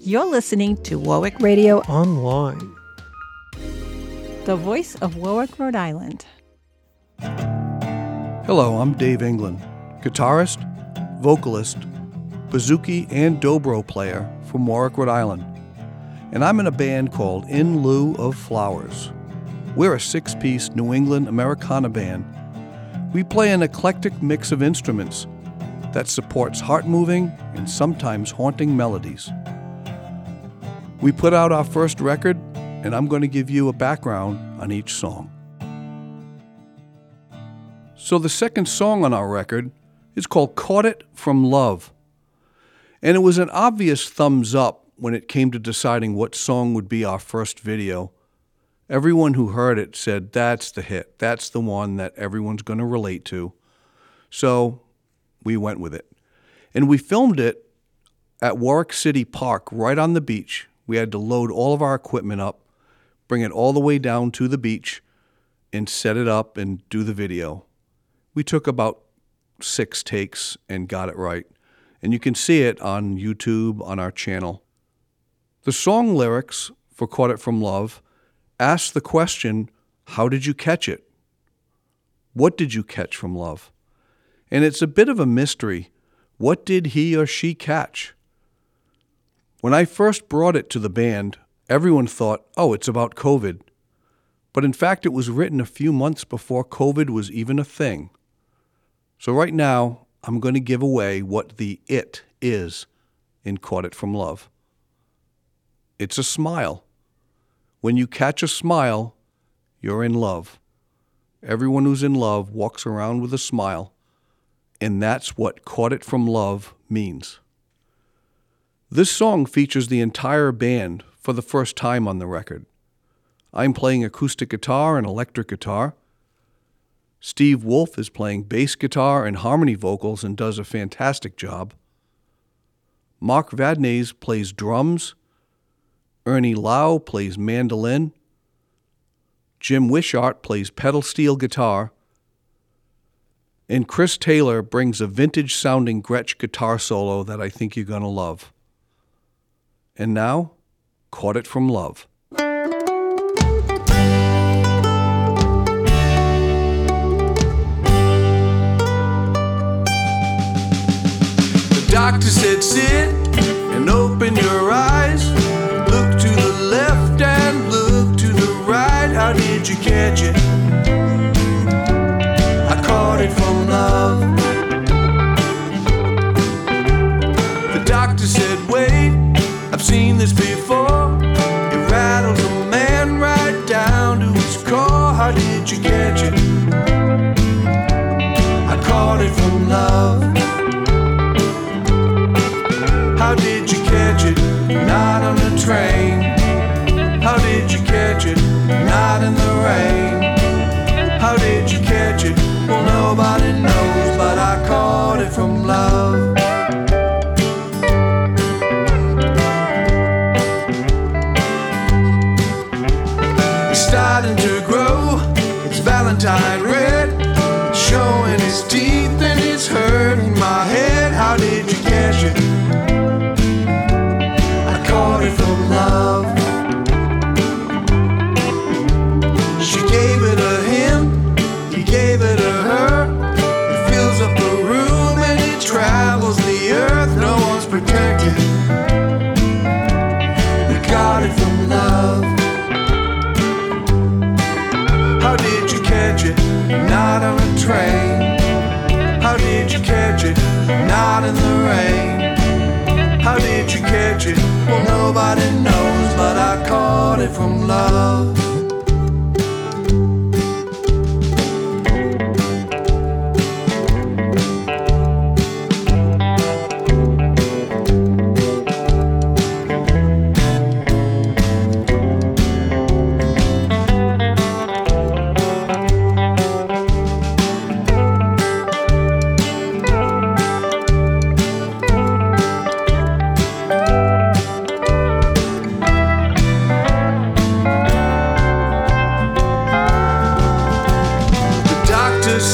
You're listening to Warwick Radio Online. the voice of Warwick, Rhode Island. Hello, I'm Dave England, guitarist, vocalist, bouzouki, and dobro player from Warwick, Rhode Island. And I'm in a band called In Lieu of Flowers. We're a six piece New England Americana band. We play an eclectic mix of instruments that supports heart moving and sometimes haunting melodies. We put out our first record, and I'm going to give you a background on each song. So, the second song on our record is called Caught It from Love. And it was an obvious thumbs up when it came to deciding what song would be our first video. Everyone who heard it said, That's the hit. That's the one that everyone's going to relate to. So, we went with it. And we filmed it at Warwick City Park, right on the beach. We had to load all of our equipment up, bring it all the way down to the beach, and set it up and do the video. We took about six takes and got it right. And you can see it on YouTube on our channel. The song lyrics for Caught It From Love ask the question How did you catch it? What did you catch from love? And it's a bit of a mystery. What did he or she catch? When I first brought it to the band, everyone thought, oh, it's about COVID. But in fact, it was written a few months before COVID was even a thing. So right now, I'm going to give away what the it is in Caught It From Love. It's a smile. When you catch a smile, you're in love. Everyone who's in love walks around with a smile, and that's what Caught It From Love means. This song features the entire band for the first time on the record. I'm playing acoustic guitar and electric guitar. Steve Wolf is playing bass guitar and harmony vocals and does a fantastic job. Mark Vadnais plays drums. Ernie Lau plays mandolin. Jim Wishart plays pedal steel guitar. And Chris Taylor brings a vintage sounding Gretsch guitar solo that I think you're going to love. And now, Caught It From Love. The doctor said, sit and open your eyes. Look to the left and look to the right. How did you catch it? This before. It rattles a man right down to his core. How did you catch it? I caught it from love. How did you catch it? Not on the train. How did you catch it? Not in the rain. How did you catch it? Well, nobody knows, but I caught it from love. It from love. How did you catch it? Not on a train. How did you catch it? Not in the rain. How did you catch it? Well, nobody knows, but I caught it from love.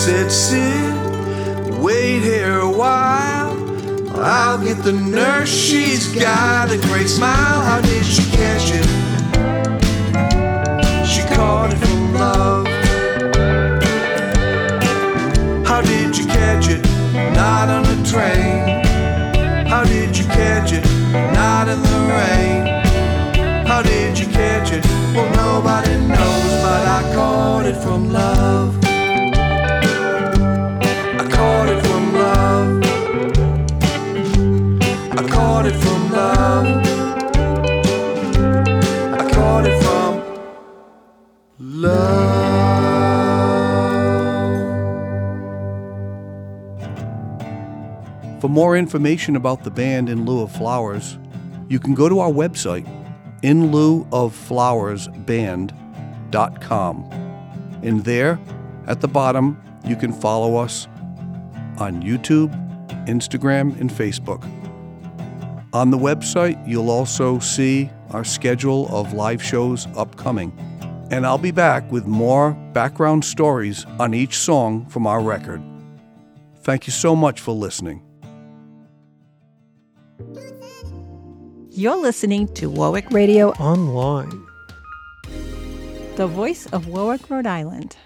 Said, sit, wait here a while. I'll get the nurse. she's got a great smile. How did she catch it? It from love. I caught it from love. For more information about the band In Lieu of Flowers, you can go to our website, inlieuofflowersband.com. And there, at the bottom, you can follow us on YouTube, Instagram, and Facebook. On the website, you'll also see our schedule of live shows upcoming. And I'll be back with more background stories on each song from our record. Thank you so much for listening. You're listening to Warwick Radio Online. the voice of Warwick, Rhode Island.